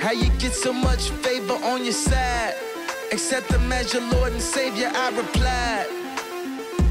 How you get so much favor on your side? Accept as your Lord and Savior, I replied.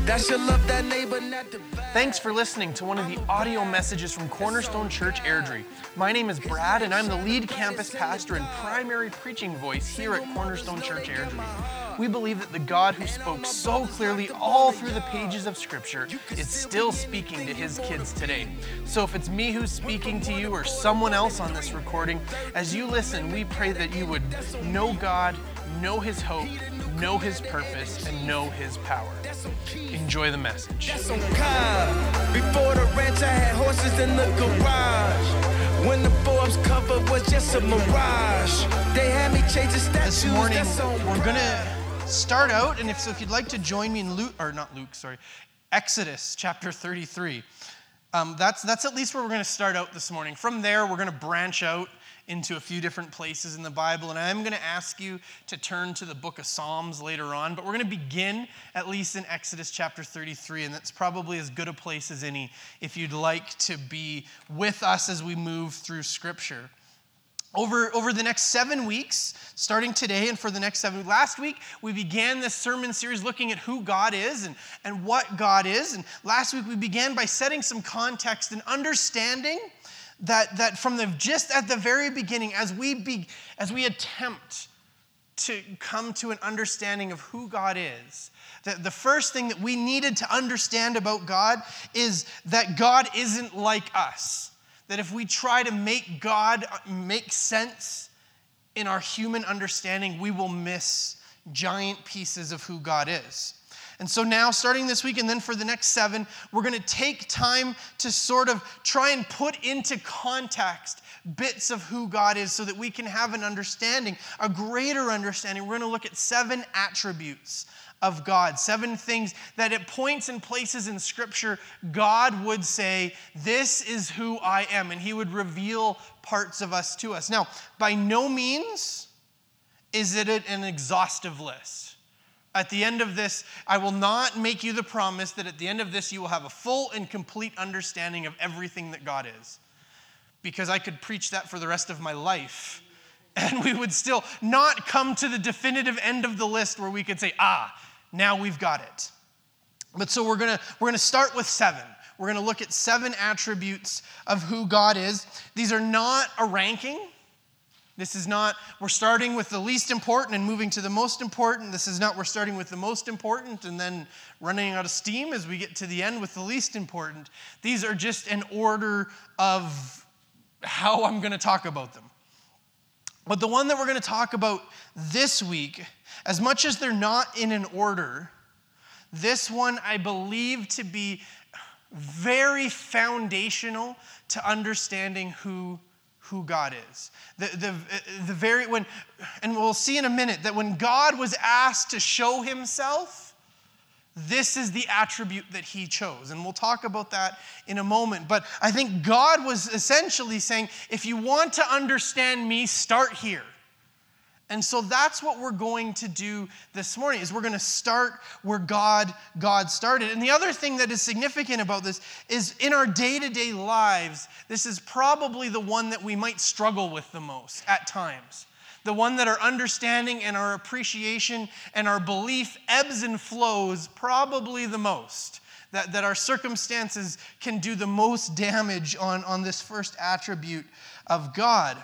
That should love that neighbor, not divide. Thanks for listening to one of the audio messages from Cornerstone Church Airdrie. My name is Brad, and I'm the lead campus pastor and primary preaching voice here at Cornerstone Church Airdrie. We believe that the God who spoke so clearly all through the pages of Scripture is still speaking to his kids today. So if it's me who's speaking to you or someone else on this recording, as you listen, we pray that you would know God, know his hope, know his purpose, and know his power. Enjoy the message. That's on God. Before the ranch, I had horses in the garage. When the Forbes cover was just a mirage, they had me statues. This morning, we're gonna start out, and if so, if you'd like to join me in Luke, or not Luke, sorry, Exodus chapter 33. Um, that's that's at least where we're gonna start out this morning. From there, we're gonna branch out into a few different places in the Bible, and I'm gonna ask you to turn to the book of Psalms later on. But we're gonna begin at least in Exodus chapter 33, and that's probably as good a place as any if you'd like to be with us as we move through Scripture over, over the next seven weeks, starting today and for the next seven last week, we began this sermon series looking at who God is and, and what God is. And last week we began by setting some context and understanding that, that from the just at the very beginning, as we be, as we attempt to come to an understanding of who God is. That the first thing that we needed to understand about God is that God isn't like us. That if we try to make God uh, make sense in our human understanding, we will miss giant pieces of who God is. And so now, starting this week and then for the next seven, we're going to take time to sort of try and put into context bits of who God is so that we can have an understanding, a greater understanding. We're going to look at seven attributes of God, seven things that at points and places in Scripture, God would say, This is who I am. And He would reveal parts of us to us. Now, by no means is it an exhaustive list. At the end of this, I will not make you the promise that at the end of this you will have a full and complete understanding of everything that God is. Because I could preach that for the rest of my life. And we would still not come to the definitive end of the list where we could say, ah, now we've got it. But so we're gonna we're gonna start with seven. We're gonna look at seven attributes of who God is. These are not a ranking. This is not, we're starting with the least important and moving to the most important. This is not, we're starting with the most important and then running out of steam as we get to the end with the least important. These are just an order of how I'm going to talk about them. But the one that we're going to talk about this week, as much as they're not in an order, this one I believe to be very foundational to understanding who who God is. The, the, the very, when, and we'll see in a minute that when God was asked to show himself, this is the attribute that he chose. And we'll talk about that in a moment. But I think God was essentially saying, if you want to understand me, start here. And so that's what we're going to do this morning is we're going to start where God God started. And the other thing that is significant about this is in our day-to-day lives, this is probably the one that we might struggle with the most at times. The one that our understanding and our appreciation and our belief ebbs and flows probably the most. That, that our circumstances can do the most damage on, on this first attribute of God.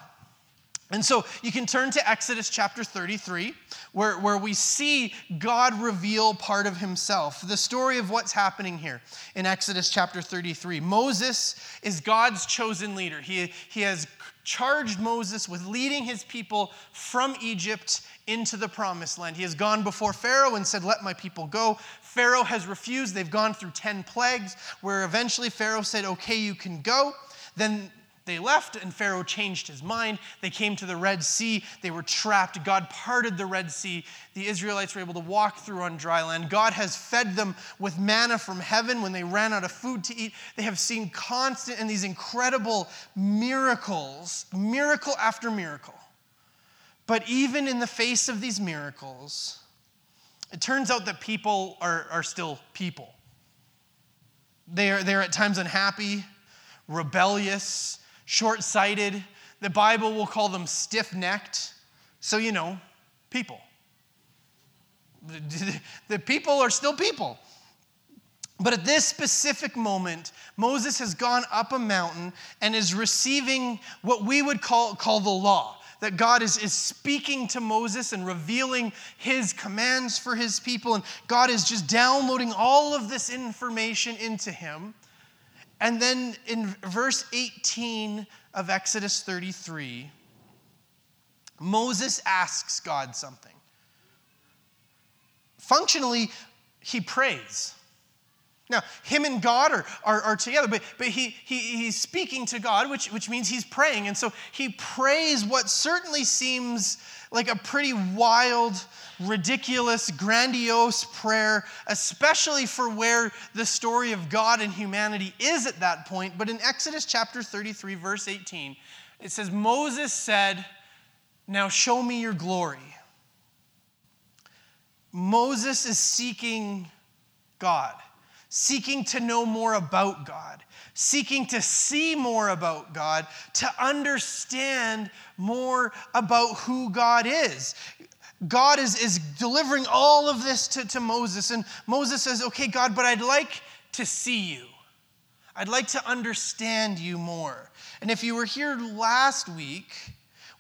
And so you can turn to Exodus chapter 33, where, where we see God reveal part of himself. The story of what's happening here in Exodus chapter 33. Moses is God's chosen leader. He, he has charged Moses with leading his people from Egypt into the promised land. He has gone before Pharaoh and said, Let my people go. Pharaoh has refused. They've gone through 10 plagues, where eventually Pharaoh said, Okay, you can go. Then they left, and Pharaoh changed his mind. They came to the Red Sea. They were trapped. God parted the Red Sea. The Israelites were able to walk through on dry land. God has fed them with manna from heaven when they ran out of food to eat. They have seen constant and these incredible miracles, miracle after miracle. But even in the face of these miracles, it turns out that people are, are still people. They are, they're at times unhappy, rebellious, short sighted. the Bible will call them stiff necked. So, you know, people. The people are still people. But at this specific moment, Moses has gone up a mountain and is receiving what we would call, call the law. That God is, is speaking to Moses and revealing his commands for his people. And God is just downloading all of this information into him. And then in verse 18 of Exodus 33, Moses asks God something. Functionally, he prays. Now, him and God are, are, are together, but, but he, he, he's speaking to God, which, which means he's praying. And so he prays what certainly seems like a pretty wild, ridiculous, grandiose prayer, especially for where the story of God and humanity is at that point. But in Exodus chapter 33, verse 18, it says, Moses said, Now show me your glory. Moses is seeking God seeking to know more about God, seeking to see more about God, to understand more about who God is. God is, is delivering all of this to, to Moses, and Moses says, Okay, God, but I'd like to see you. I'd like to understand you more. And if you were here last week,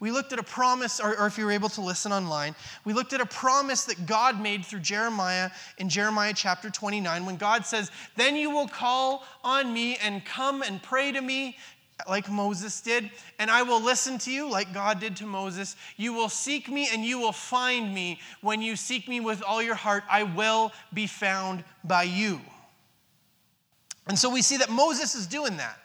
we looked at a promise, or, or, if you were able to listen online, we looked at a promise that God made through Jeremiah in Jeremiah chapter 29 when God says, Then you will call on me and come and pray to me like Moses did, and I will listen to you like God did to Moses. You will seek me and you will find me. When you seek me with all your heart, I will be found by you. And so we see that Moses is doing that.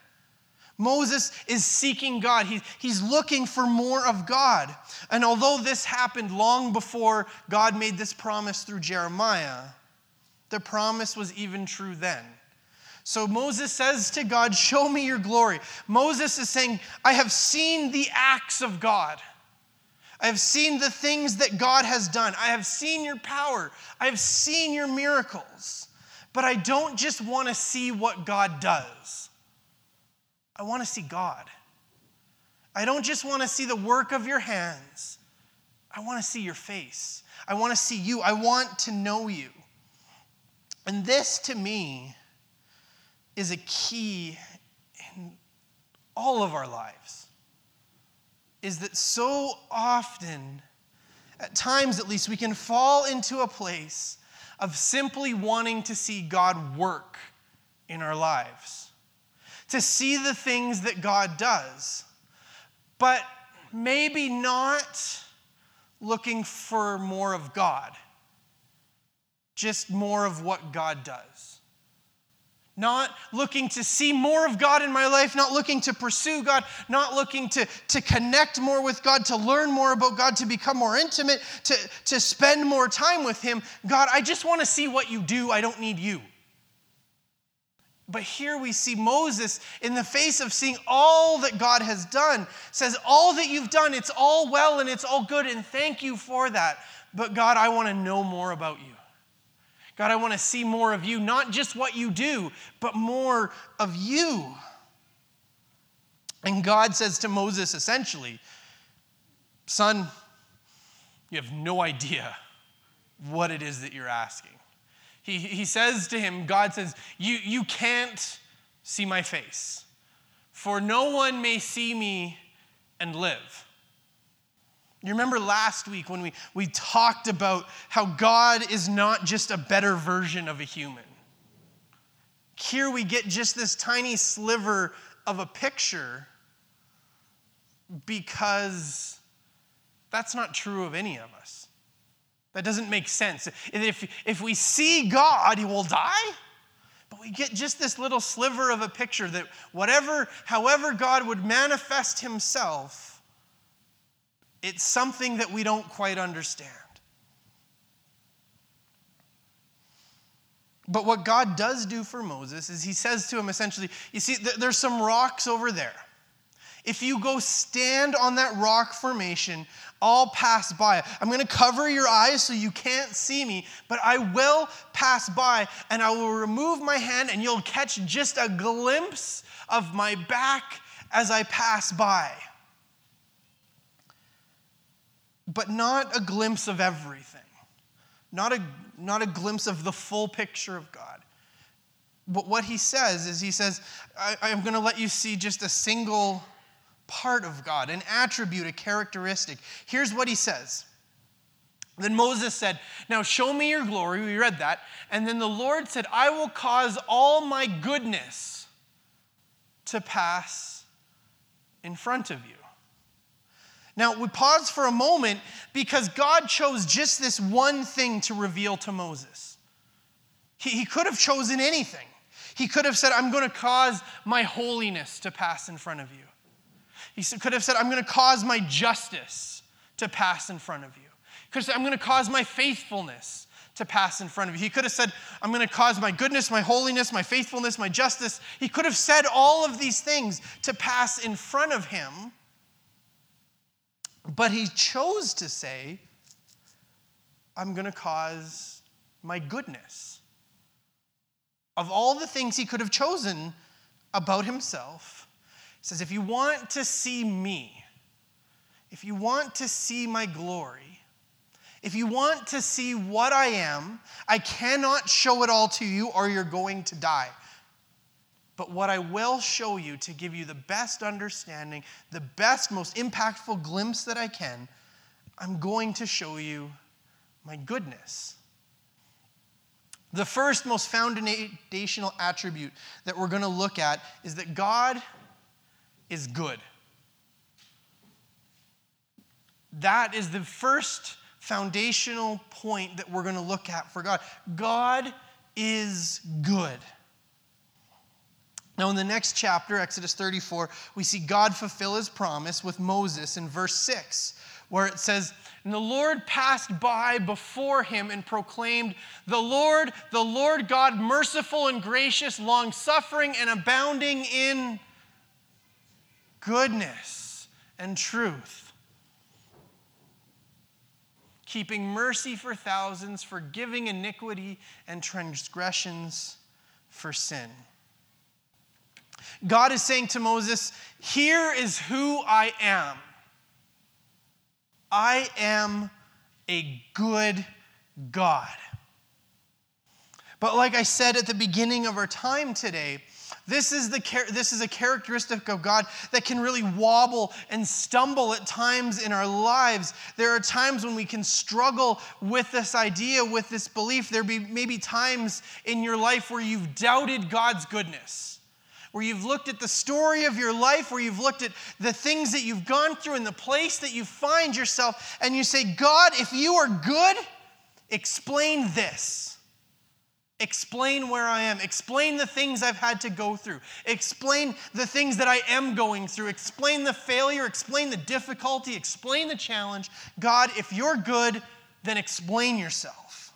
Moses is seeking God. He, he's looking for more of God. And although this happened long before God made this promise through Jeremiah, the promise was even true then. So Moses says to God, Show me your glory. Moses is saying, I have seen the acts of God. I have seen the things that God has done. I have seen your power. I have seen your miracles. But I don't just want to see what God does. I want to see God. I don't just want to see the work of your hands. I want to see your face. I want to see you. I want to know you. And this to me is a key in all of our lives. Is that so often, at times at least, we can fall into a place of simply wanting to see God work in our lives to see the things that God does, but maybe not looking for more of God, just more of what God does. Not looking to see more of God in my life, not looking to pursue God, not looking to, to connect more with God, to learn more about God, to become more intimate, to, to spend more time with Him. God, I just want to see what you do. I don't need you. But here we see Moses, in the face of seeing all that God has done, says, All that you've done, it's all well and it's all good, and thank you for that. But God, I want to know more about you. God, I want to see more of you, not just what you do, but more of you. And God says to Moses essentially, Son, you have no idea what it is that you're asking. He, he says to him, God says, you, you can't see my face, for no one may see me and live. You remember last week when we, we talked about how God is not just a better version of a human. Here we get just this tiny sliver of a picture because that's not true of any of us. That doesn't make sense. If, if we see God, he will die. But we get just this little sliver of a picture that whatever, however God would manifest himself, it's something that we don't quite understand. But what God does do for Moses is he says to him essentially, You see, there's some rocks over there. If you go stand on that rock formation, I'll pass by. I'm going to cover your eyes so you can't see me, but I will pass by and I will remove my hand and you'll catch just a glimpse of my back as I pass by. but not a glimpse of everything, not a, not a glimpse of the full picture of God. But what he says is, he says, I, I'm going to let you see just a single part of God, an attribute, a characteristic. Here's what he says. Then Moses said, Now show me your glory. We read that. And then the Lord said, I will cause all my goodness to pass in front of you. Now, we pause for a moment because God chose just this one thing to reveal to Moses. He, he could have chosen anything. He could have said, I'm going to cause my holiness to pass in front of you. He could have said, I'm going to cause my justice to pass in front of you. He could have said, I'm going to cause my faithfulness to pass in front of you. He could have said, I'm going to cause my goodness, my holiness, my faithfulness, my justice. He could have said all of these things to pass in front of him. But he chose to say, I'm going to cause my goodness. Of all the things he could have chosen about himself, says, If you want to see me, if you want to see my glory, if you want to see what I am, I cannot show it all to you or you're going to die. But what I will show you to give you the best understanding, the best, most impactful glimpse that I can, I'm going to show you my goodness. The first, most foundational attribute that we're going to look at is that God is good. That is the first foundational point that we're going to look at for God. God is good. Now, in the next chapter, Exodus 34, we see God fulfill his promise with Moses in verse 6, where it says, And the Lord passed by before him and proclaimed, The Lord, the Lord God, merciful and gracious, long suffering and abounding in goodness and truth, keeping mercy for thousands, forgiving iniquity and transgressions for sin. God is saying to Moses, Here is who I am. I am a good God. But like I said at the beginning of our time today, this is, the, this is a characteristic of God that can really wobble and stumble at times in our lives. There are times when we can struggle with this idea, with this belief. There be maybe times in your life where you've doubted God's goodness where you've looked at the story of your life, where you've looked at the things that you've gone through and the place that you find yourself, and you say, God, if you are good, explain this. Explain where I am. Explain the things I've had to go through. Explain the things that I am going through. Explain the failure. Explain the difficulty. Explain the challenge. God, if you're good, then explain yourself.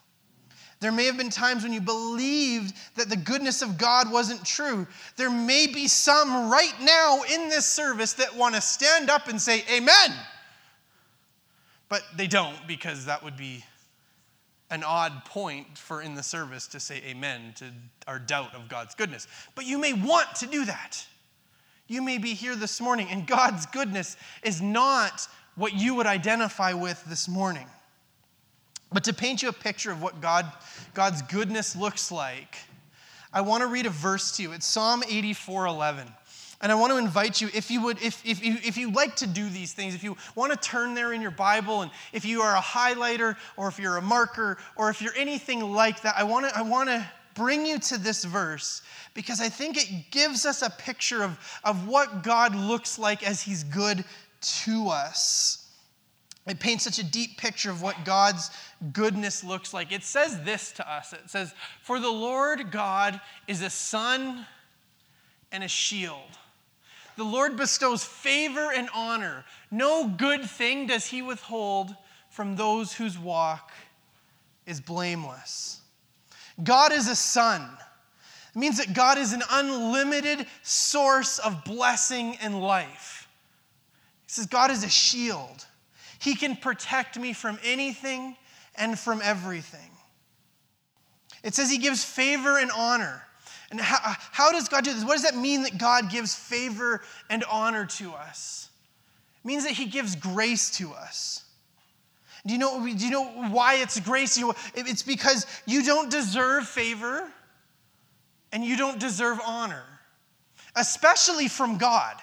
There may have been times when you believed that the goodness of God wasn't true. There may be some right now in this service that want to stand up and say, Amen. But they don't because that would be an odd point for in the service to say amen to our doubt of God's goodness. But you may want to do that. You may be here this morning, and God's goodness is not what you would identify with this morning. But to paint you a picture of what God, God's goodness looks like, I want to read a verse to you. It's Psalm 84 11. And I want to invite you, if you would, if, if, you, if you like to do these things, if you want to turn there in your Bible, and if you are a highlighter, or if you're a marker, or if you're anything like that, I want to, I want to bring you to this verse because I think it gives us a picture of, of what God looks like as He's good to us. It paints such a deep picture of what God's goodness looks like. It says this to us it says, For the Lord God is a sun and a shield. The Lord bestows favor and honor. No good thing does he withhold from those whose walk is blameless. God is a sun. It means that God is an unlimited source of blessing and life. He says, God is a shield. He can protect me from anything and from everything. It says He gives favor and honor. And how, how does God do this? What does that mean that God gives favor and honor to us? It means that He gives grace to us. Do you know, do you know why it's grace? It's because you don't deserve favor and you don't deserve honor, especially from God.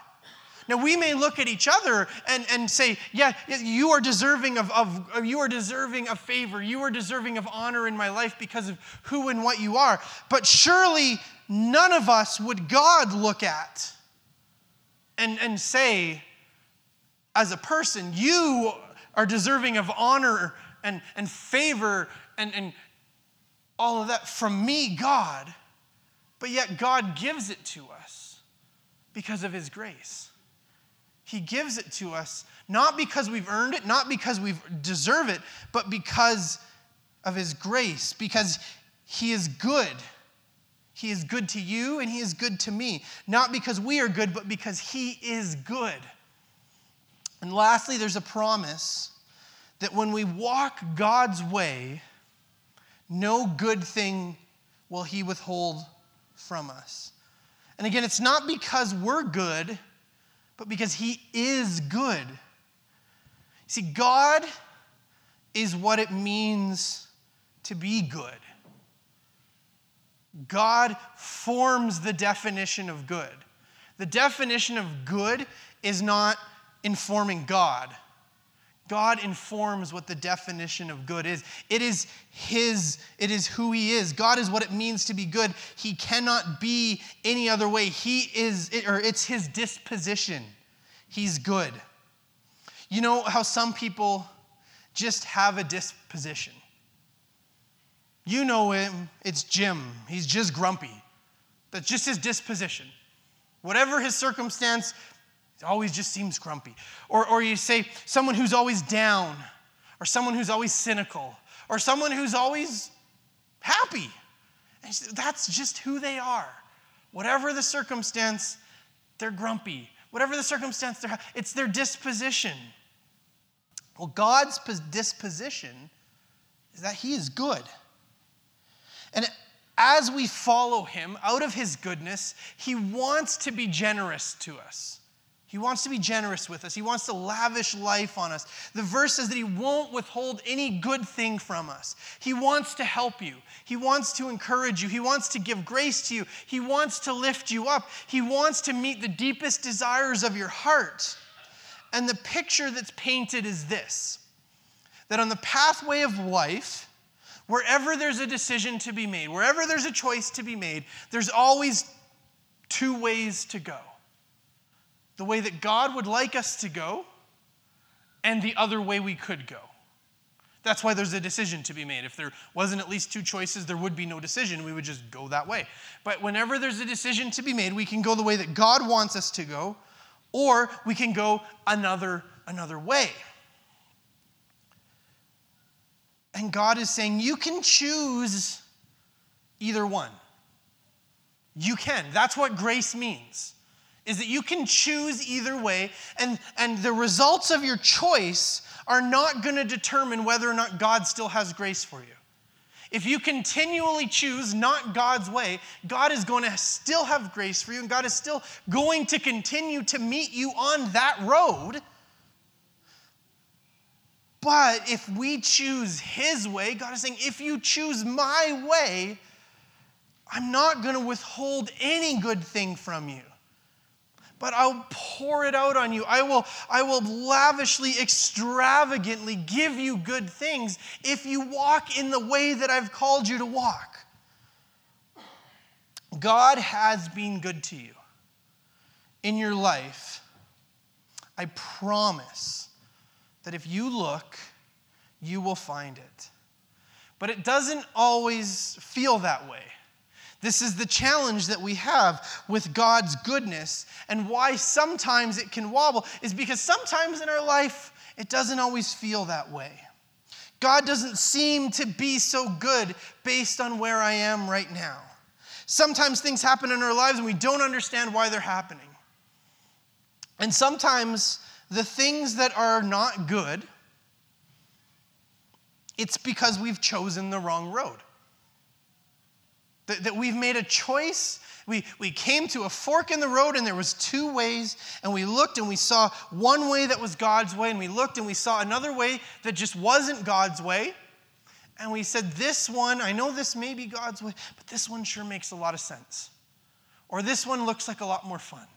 Now we may look at each other and, and say, yeah, you are deserving of, of you are deserving of favor, you are deserving of honor in my life because of who and what you are. But surely none of us would God look at and, and say, as a person, you are deserving of honor and, and favor and, and all of that from me, God. But yet God gives it to us because of his grace. He gives it to us not because we've earned it, not because we deserve it, but because of his grace, because he is good. He is good to you and he is good to me. Not because we are good, but because he is good. And lastly, there's a promise that when we walk God's way, no good thing will He withhold from us. And again, it's not because we're good, but because He is good. See, God is what it means to be good. God forms the definition of good. The definition of good is not informing God. God informs what the definition of good is. It is his, it is who he is. God is what it means to be good. He cannot be any other way. He is, or it's his disposition. He's good. You know how some people just have a disposition. You know him, it's Jim. He's just grumpy. That's just his disposition. Whatever his circumstance, always just seems grumpy. Or, or you say someone who's always down, or someone who's always cynical, or someone who's always happy. Say, that's just who they are. Whatever the circumstance, they're grumpy. Whatever the circumstance, they're, it's their disposition. Well, God's disposition is that He is good. And as we follow Him out of His goodness, He wants to be generous to us. He wants to be generous with us. He wants to lavish life on us. The verse says that He won't withhold any good thing from us. He wants to help you. He wants to encourage you. He wants to give grace to you. He wants to lift you up. He wants to meet the deepest desires of your heart. And the picture that's painted is this that on the pathway of life, wherever there's a decision to be made, wherever there's a choice to be made, there's always two ways to go the way that God would like us to go and the other way we could go. That's why there's a decision to be made. If there wasn't at least two choices, there would be no decision. We would just go that way. But whenever there's a decision to be made, we can go the way that God wants us to go, or we can go another another way. And God is saying, you can choose either one. You can. That's what grace means is that you can choose either way, and, and the results of your choice are not going to determine whether or not God still has grace for you. If you continually choose not God's way, God is going to still have grace for you, and God is still going to continue to meet you on that road. But if we choose His way, God is saying, if you choose my way, I'm not going to withhold any good thing from you but I'll pour it out on you. I will, I will lavishly, extravagantly give you good things if you walk in the way that I've called you to walk. God has been good to you in your life. I promise that if you look, you will find it. But it doesn't always feel that way. This is the challenge that we have with God's goodness and why sometimes it can wobble is because sometimes in our life it doesn't always feel that way. God doesn't seem to be so good based on where I am right now. Sometimes things happen in our lives and we don't understand why they're happening. And sometimes the things that are not good, it's because we've chosen the wrong road. That, that we've made a choice We, we came to a fork in the road and there was two ways and we looked and we saw one way that was God's way and we looked and we saw another way that just wasn't God's way. And we said, this one, I know this may be God's way, but this one sure makes a lot of sense. Or this one looks like a lot more fun.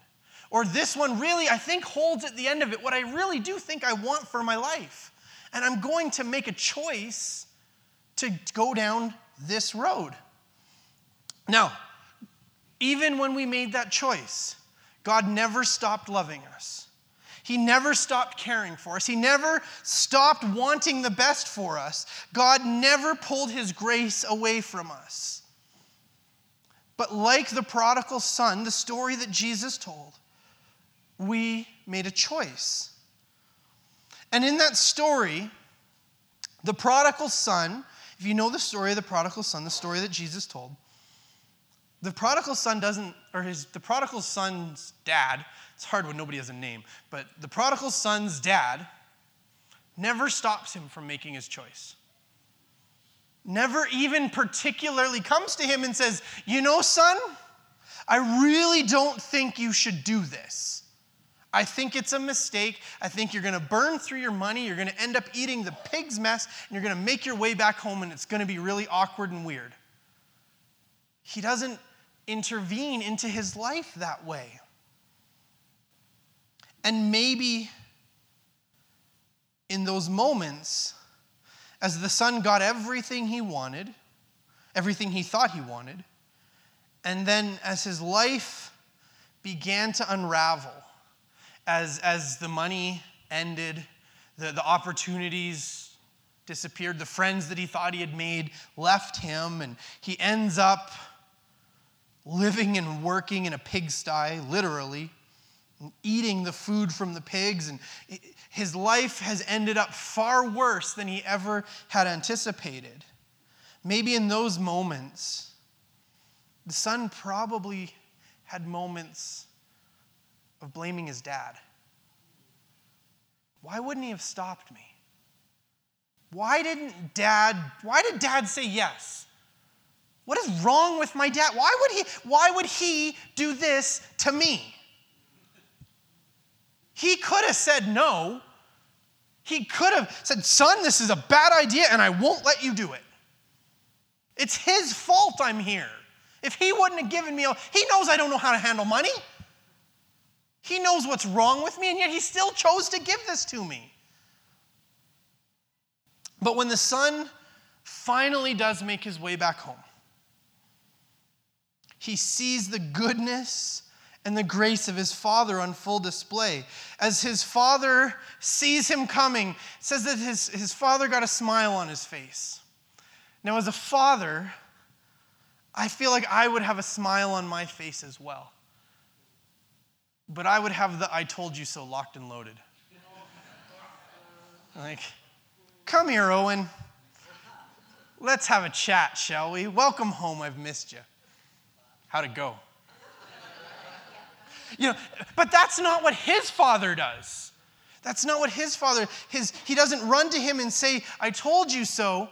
Or this one really, I think, holds at the end of it what I really do think I want for my life. And I'm going to make a choice to go down this road. Now, even when we made that choice, God never stopped loving us. He never stopped caring for us. He never stopped wanting the best for us. God never pulled his grace away from us. But like the prodigal son, the story that Jesus told, we made a choice. And in that story, the prodigal son, if you know the story of the prodigal son, the story that Jesus told, the prodigal son doesn't, or his, the prodigal son's dad, it's hard when nobody has a name, but the prodigal son's dad never stops him from making his choice. Never even particularly comes to him and says, You know, son, I really don't think you should do this. I think it's a mistake. I think you're going to burn through your money. You're going to end up eating the pig's mess, and you're going to make your way back home, and it's going to be really awkward and weird. He doesn't intervene into his life that way. And maybe in those moments, as the son got everything he wanted, everything he thought he wanted, and then as his life began to unravel, as, as the money ended, the, the opportunities disappeared, the friends that he thought he had made left him, and he ends up living and working in a pigsty, literally, eating the food from the pigs. And his life has ended up far worse than he ever had anticipated. Maybe in those moments, the son probably had moments of blaming his dad. Why wouldn't he have stopped me? Why didn't dad, why did dad say yes? What is wrong with my dad? Why would he, why would he do this to me? He could have said no. He could have said, Son, this is a bad idea and I won't let you do it. It's his fault I'm here. If he wouldn't have given me, he knows I don't know how to handle money. He knows what's wrong with me, and yet he still chose to give this to me. But when the son finally does make his way back home, he sees the goodness and the grace of his father on full display. As his father sees him coming, says that his, his father got a smile on his face. Now, as a father, I feel like I would have a smile on my face as well. But I would have the I told you so locked and loaded. Like, come here, Owen. Let's have a chat, shall we? Welcome home. I've missed you. How'd it go? You know, but that's not what his father does. That's not what his father, his, he doesn't run to him and say, I told you so.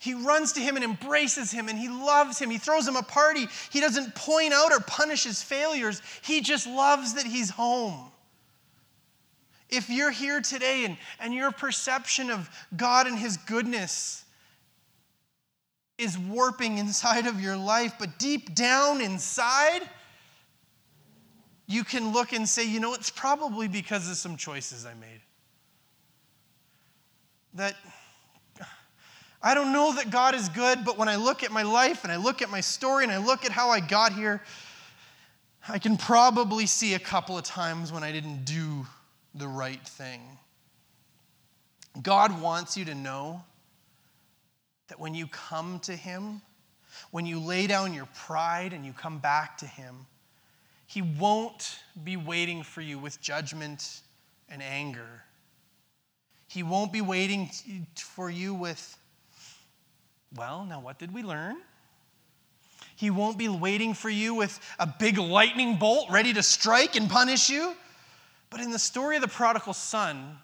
He runs to him and embraces him and he loves him. He throws him a party. He doesn't point out or punish his failures. He just loves that he's home. If you're here today and, and your perception of God and his goodness is warping inside of your life, but deep down inside, you can look and say, you know, it's probably because of some choices I made. That I don't know that God is good, but when I look at my life and I look at my story and I look at how I got here, I can probably see a couple of times when I didn't do the right thing. God wants you to know that when you come to Him, when you lay down your pride and you come back to Him, He won't be waiting for you with judgment and anger. He won't be waiting for you with, well, now what did we learn? He won't be waiting for you with a big lightning bolt ready to strike and punish you. But in the story of the prodigal son,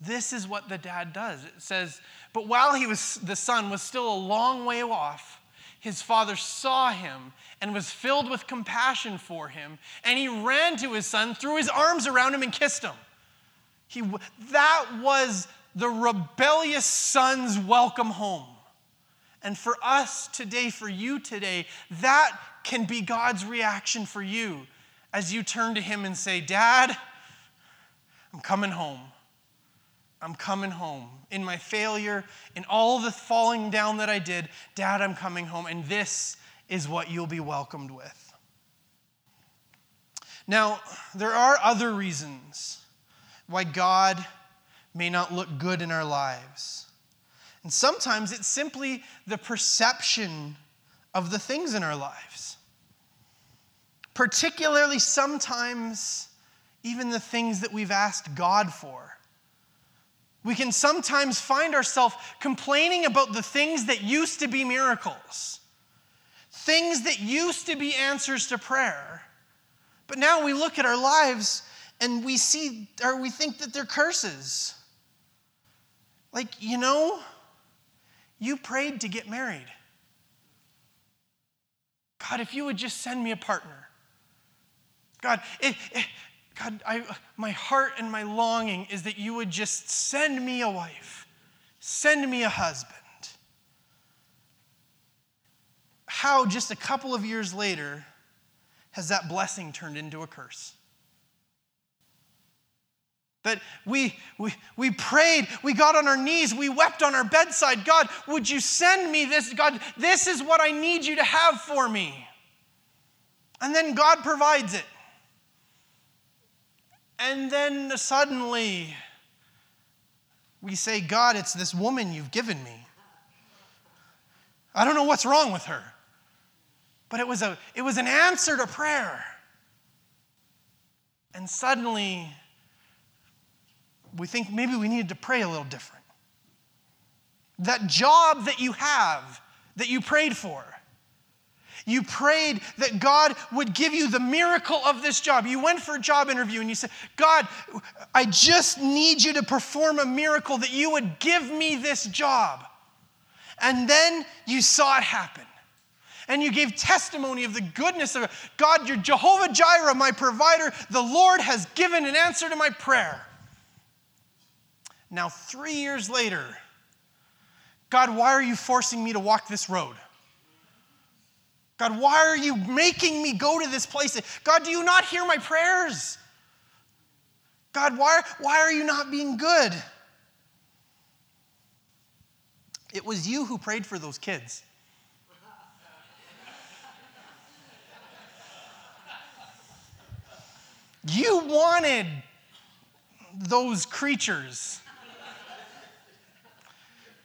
this is what the dad does. It says, But while he was, the son was still a long way off, his father saw him and was filled with compassion for him, and he ran to his son, threw his arms around him, and kissed him. He, that was the rebellious son's welcome home. And for us today, for you today, that can be God's reaction for you as you turn to Him and say, Dad, I'm coming home. I'm coming home. In my failure, in all the falling down that I did, Dad, I'm coming home. And this is what you'll be welcomed with. Now, there are other reasons why God may not look good in our lives. And sometimes it's simply the perception of the things in our lives. Particularly, sometimes, even the things that we've asked God for. We can sometimes find ourselves complaining about the things that used to be miracles, things that used to be answers to prayer. But now we look at our lives and we see, or we think that they're curses. Like, you know, you prayed to get married. God, if you would just send me a partner. God, it, it, God, I, my heart and my longing is that you would just send me a wife, send me a husband. How, just a couple of years later, has that blessing turned into a curse? That we, we, we prayed, we got on our knees, we wept on our bedside. God, would you send me this? God, this is what I need you to have for me. And then God provides it. And then suddenly we say, God, it's this woman you've given me. I don't know what's wrong with her. But it was, a, it was an answer to prayer. And suddenly we think maybe we needed to pray a little different. That job that you have, that you prayed for, you prayed that God would give you the miracle of this job. You went for a job interview and you said, God, I just need you to perform a miracle that you would give me this job. And then you saw it happen. And you gave testimony of the goodness of God, you're Jehovah Jireh, my provider. The Lord has given an answer to my prayer. Now, three years later, God, why are you forcing me to walk this road? God, why are you making me go to this place? God, do you not hear my prayers? God, why, why are you not being good? It was you who prayed for those kids. You wanted those creatures.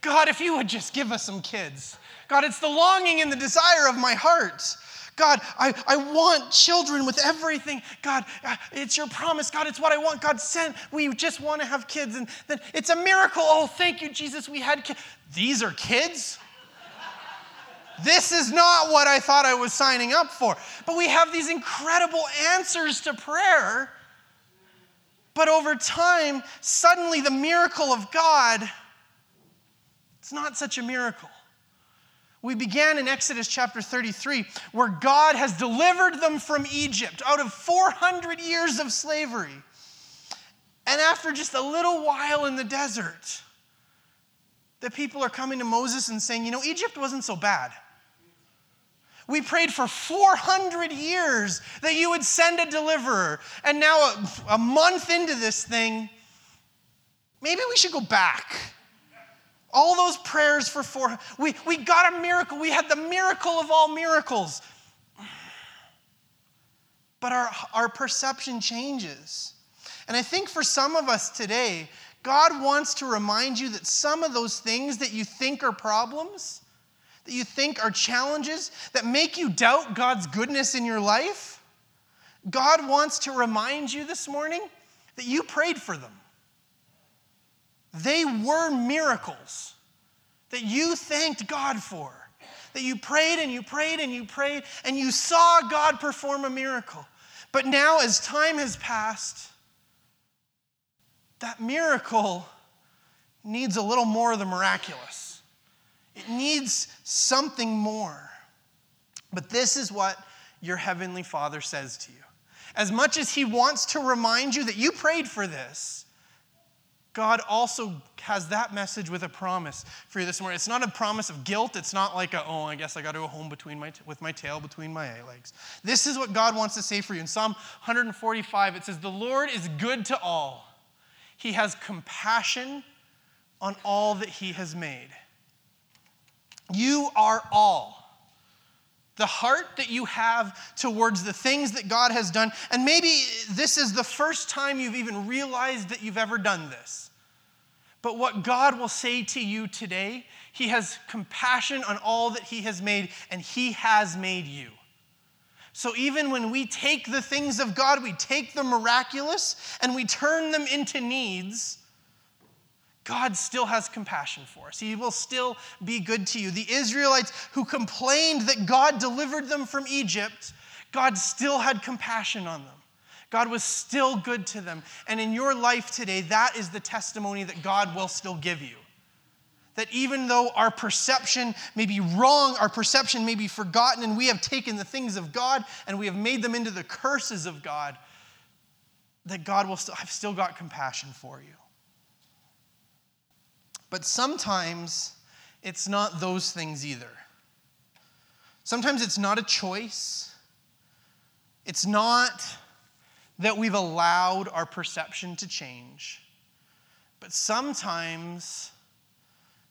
God, if you would just give us some kids. God, it's the longing and the desire of my heart. God, I, I want children with everything. God, uh, it's your promise. God, it's what I want. God, sent. We just want to have kids. And then it's a miracle. Oh, thank you, Jesus. We had kids. These are kids? this is not what I thought I was signing up for. But we have these incredible answers to prayer. But over time, suddenly the miracle of God it's not such a miracle. We began in Exodus chapter 33, where God has delivered them from Egypt out of 400 years of slavery. And after just a little while in the desert, the people are coming to Moses and saying, You know, Egypt wasn't so bad. We prayed for 400 years that you would send a deliverer. And now, a, a month into this thing, maybe we should go back all those prayers for four, we, we got a miracle. We had the miracle of all miracles. But our, our perception changes. And I think for some of us today, God wants to remind you that some of those things that you think are problems, that you think are challenges, that make you doubt God's goodness in your life, God wants to remind you this morning that you prayed for them. They were miracles that you thanked God for. That you prayed and you prayed and you prayed and you saw God perform a miracle. But now, as time has passed, that miracle needs a little more of the miraculous. It needs something more. But this is what your heavenly Father says to you. As much as He wants to remind you that you prayed for this, God also has that message with a promise for you this morning. It's not a promise of guilt. It's not like a, oh, I guess I got to go home between my t- with my tail between my legs. This is what God wants to say for you. In Psalm 145, it says, The Lord is good to all. He has compassion on all that He has made. You are all the heart that you have towards the things that God has done. And maybe this is the first time you've even realized that you've ever done this. But what God will say to you today, He has compassion on all that He has made, and He has made you. So even when we take the things of God, we take the miraculous and we turn them into needs God still has compassion for us. He will still be good to you. The Israelites who complained that God delivered them from Egypt, God still had compassion on them. God was still good to them. And in your life today, that is the testimony that God will still give you. That even though our perception may be wrong, our perception may be forgotten, and we have taken the things of God and we have made them into the curses of God, that God will still, I've still got compassion for you. But sometimes it's not those things either. Sometimes it's not a choice. It's not that we've allowed our perception to change. But sometimes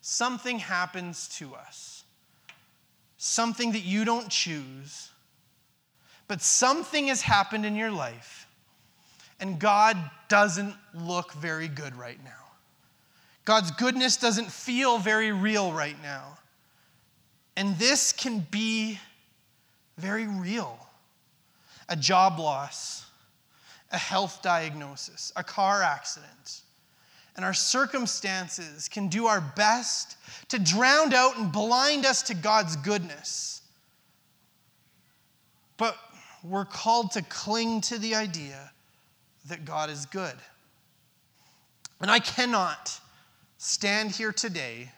something happens to us, something that you don't choose, but something has happened in your life, and God doesn't look very good right now. God's goodness doesn't feel very real right now. And this can be very real a job loss, a health diagnosis, a car accident. And our circumstances can do our best to drown out and blind us to God's goodness. But we're called to cling to the idea that God is good. And I cannot stand here today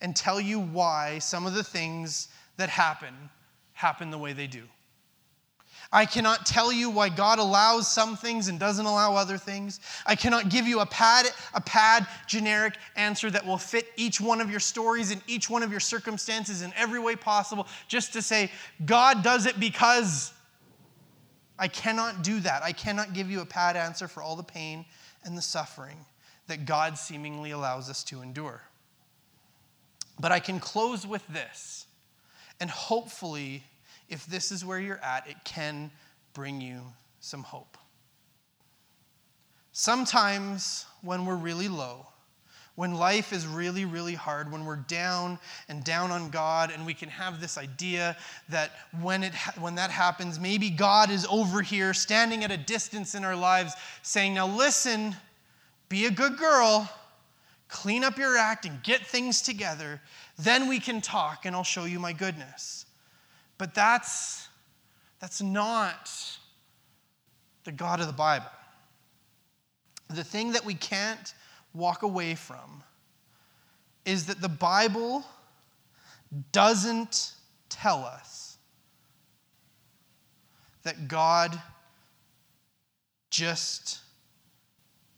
and tell you why some of the things that happen happen the way they do. I cannot tell you why God allows some things and doesn't allow other things. I cannot give you a pad, a pad generic answer that will fit each one of your stories and each one of your circumstances in every way possible, just to say, God does it because. I cannot do that. I cannot give you a pad answer for all the pain and the suffering that God seemingly allows us to endure. But I can close with this, and hopefully, if this is where you're at, it can bring you some hope. Sometimes, when we're really low, when life is really, really hard, when we're down and down on God, and we can have this idea that when, it, when that happens, maybe God is over here standing at a distance in our lives saying, Now listen, be a good girl, clean up your act, and get things together. Then we can talk, and I'll show you my goodness. But that's, that's not the God of the Bible. The thing that we can't walk away from is that the Bible doesn't tell us that God just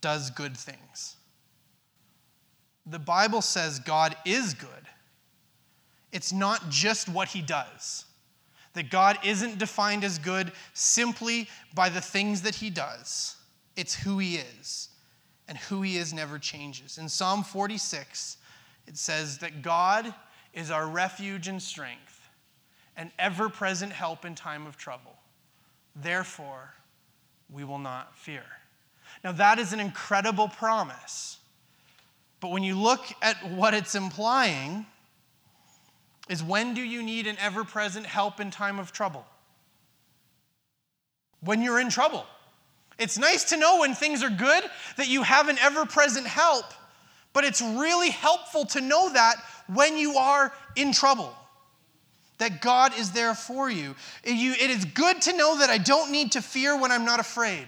does good things. The Bible says God is good. It's not just what he does. That God isn't defined as good simply by the things that he does, it's who he is. And who he is never changes. In Psalm 46, it says that God is our refuge and strength, an ever present help in time of trouble. Therefore, we will not fear. Now, that is an incredible promise. But when you look at what it's implying, is when do you need an ever present help in time of trouble? When you're in trouble. It's nice to know when things are good that you have an ever present help, but it's really helpful to know that when you are in trouble, that God is there for you. It is good to know that I don't need to fear when I'm not afraid.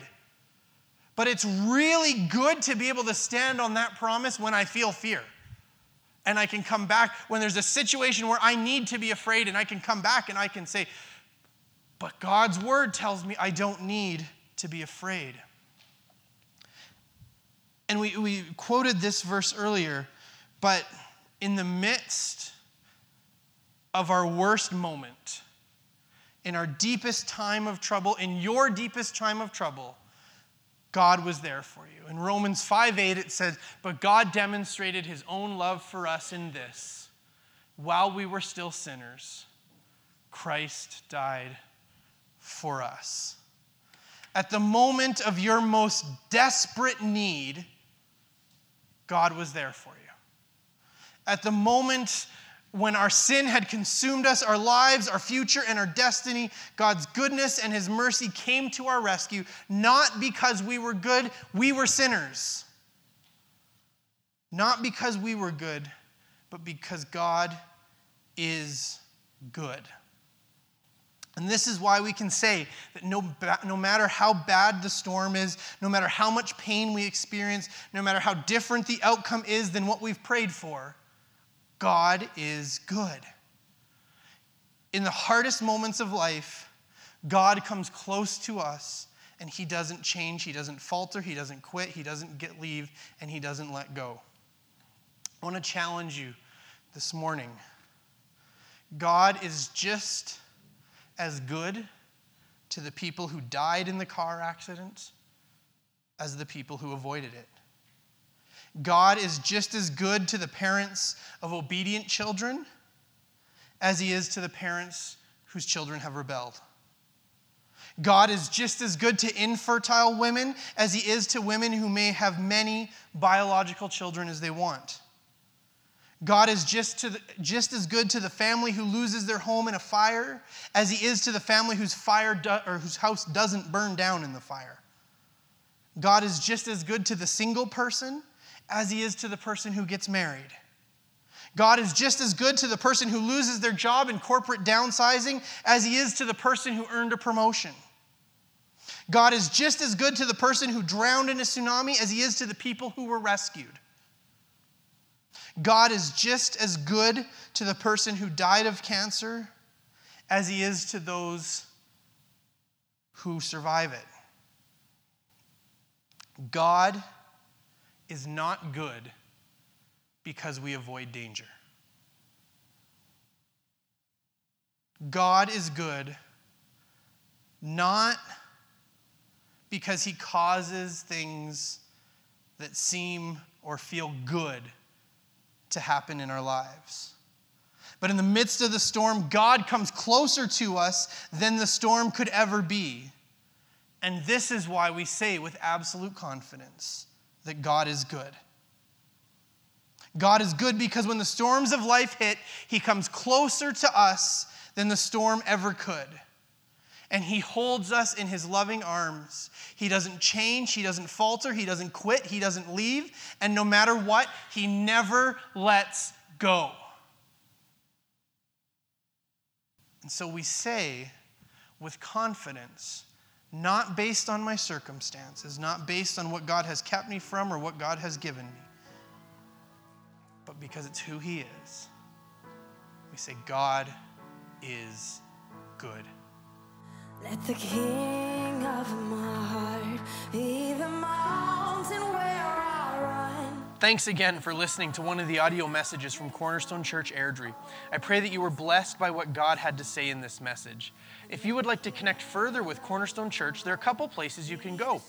But it's really good to be able to stand on that promise when I feel fear. And I can come back when there's a situation where I need to be afraid, and I can come back and I can say, But God's word tells me I don't need to be afraid. And we, we quoted this verse earlier, but in the midst of our worst moment, in our deepest time of trouble, in your deepest time of trouble, God was there for you. In Romans 5 8, it says, But God demonstrated his own love for us in this while we were still sinners, Christ died for us. At the moment of your most desperate need, God was there for you. At the moment when our sin had consumed us, our lives, our future, and our destiny, God's goodness and His mercy came to our rescue, not because we were good, we were sinners. Not because we were good, but because God is good. And this is why we can say that no, no matter how bad the storm is, no matter how much pain we experience, no matter how different the outcome is than what we've prayed for, God is good. In the hardest moments of life, God comes close to us and he doesn't change, he doesn't falter, he doesn't quit, he doesn't get leave, and he doesn't let go. I want to challenge you this morning. God is just as good to the people who died in the car accident as the people who avoided it. God is just as good to the parents of obedient children as he is to the parents whose children have rebelled. God is just as good to infertile women as he is to women who may have many biological children as they want. God is just, the, just as good to the family who loses their home in a fire as he is to the family whose, fire do, or whose house doesn't burn down in the fire. God is just as good to the single person as he is to the person who gets married. God is just as good to the person who loses their job in corporate downsizing as he is to the person who earned a promotion. God is just as good to the person who drowned in a tsunami as he is to the people who were rescued. God is just as good to the person who died of cancer as he is to those who survive it. God is not good because we avoid danger. God is good not because he causes things that seem or feel good to happen in our lives. But in the midst of the storm, God comes closer to us than the storm could ever be. And this is why we say with absolute confidence that God is good. God is good because when the storms of life hit, He comes closer to us than the storm ever could. And He holds us in His loving arms. He doesn't change, He doesn't falter, He doesn't quit, He doesn't leave. And no matter what, He never lets go. And so we say with confidence, not based on my circumstances, not based on what God has kept me from or what God has given me, but because it's who He is. We say, God is good. Let the King of my heart Thanks again for listening to one of the audio messages from Cornerstone Church Airdrie. I pray that you were blessed by what God had to say in this message. If you would like to connect further with Cornerstone Church, there are a couple places you can go.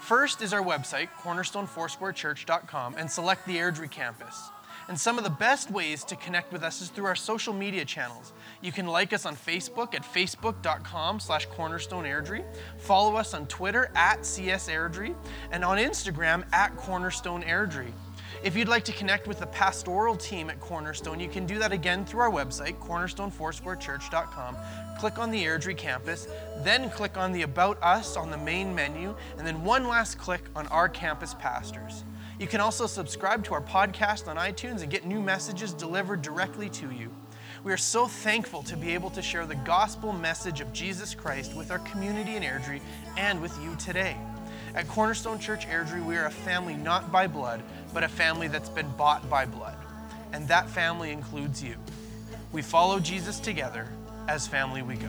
First is our website, cornerstonefoursquarechurch.com, and select the Airdrie campus. And some of the best ways to connect with us is through our social media channels. You can like us on Facebook at facebook.com slash cornerstoneairdrie, follow us on Twitter at csairdrie, and on Instagram at cornerstoneairdrie. If you'd like to connect with the pastoral team at Cornerstone, you can do that again through our website, cornerstonefoursquarechurch.com. Click on the Airdrie campus, then click on the About Us on the main menu, and then one last click on our campus pastors. You can also subscribe to our podcast on iTunes and get new messages delivered directly to you. We are so thankful to be able to share the gospel message of Jesus Christ with our community in Airdrie and with you today. At Cornerstone Church Airdrie, we are a family not by blood, but a family that's been bought by blood. And that family includes you. We follow Jesus together. As family, we go.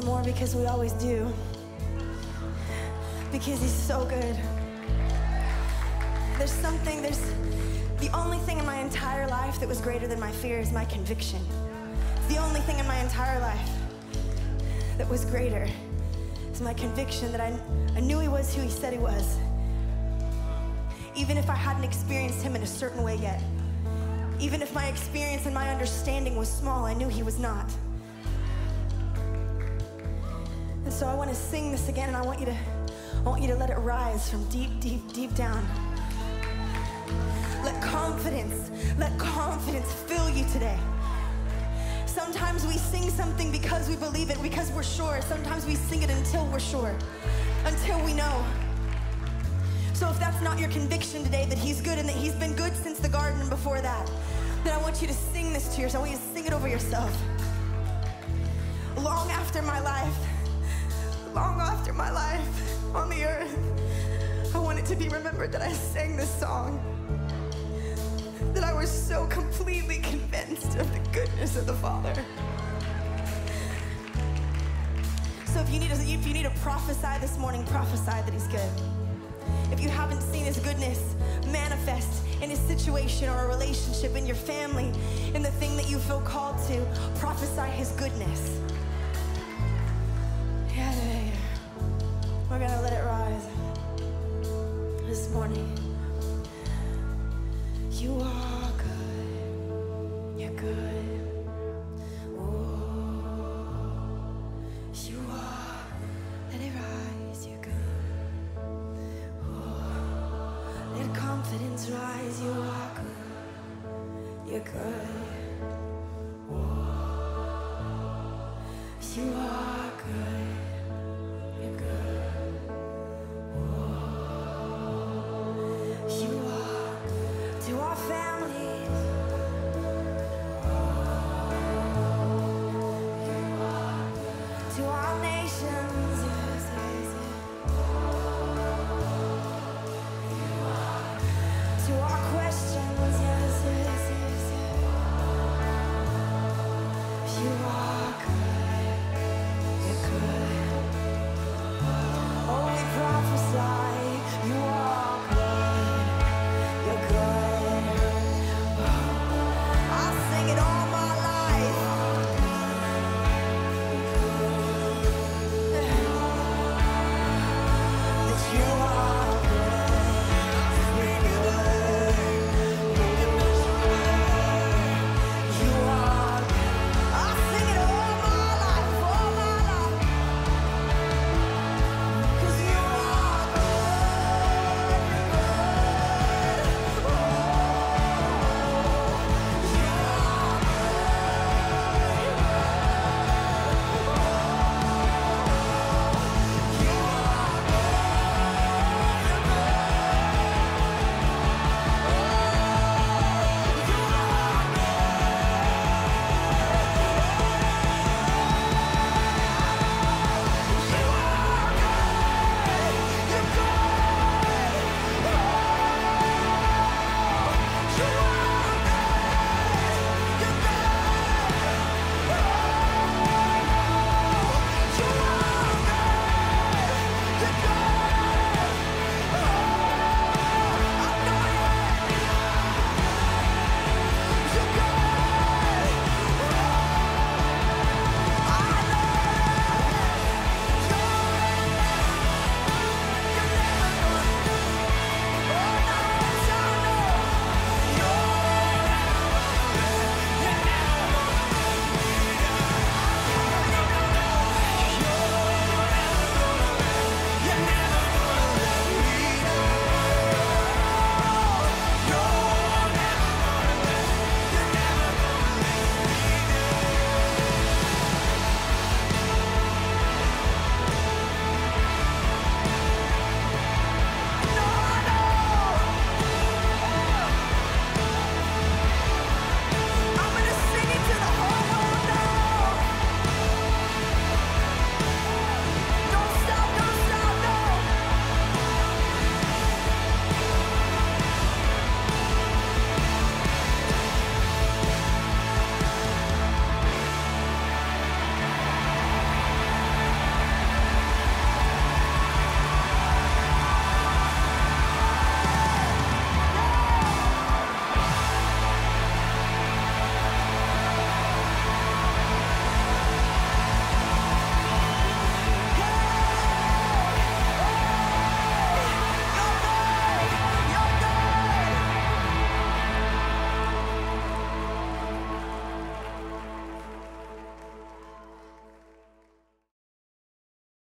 Some more because we always do. Because he's so good. There's something, there's the only thing in my entire life that was greater than my fear is my conviction. It's the only thing in my entire life that was greater is my conviction that I, I knew he was who he said he was. Even if I hadn't experienced him in a certain way yet. Even if my experience and my understanding was small, I knew he was not. So I want to sing this again, and I want you to, I want you to let it rise from deep, deep, deep down. Let confidence, let confidence fill you today. Sometimes we sing something because we believe it, because we're sure. Sometimes we sing it until we're sure, until we know. So if that's not your conviction today that he's good and that he's been good since the garden before that, then I want you to sing this to yourself. I want you to sing it over yourself. Long after my life, long after my life on the earth, I want it to be remembered that I sang this song. That I was so completely convinced of the goodness of the Father. So if you need to, if you need to prophesy this morning, prophesy that He's good. If you haven't seen His goodness manifest in a situation or a relationship in your family, in the thing that you feel called to, prophesy His goodness.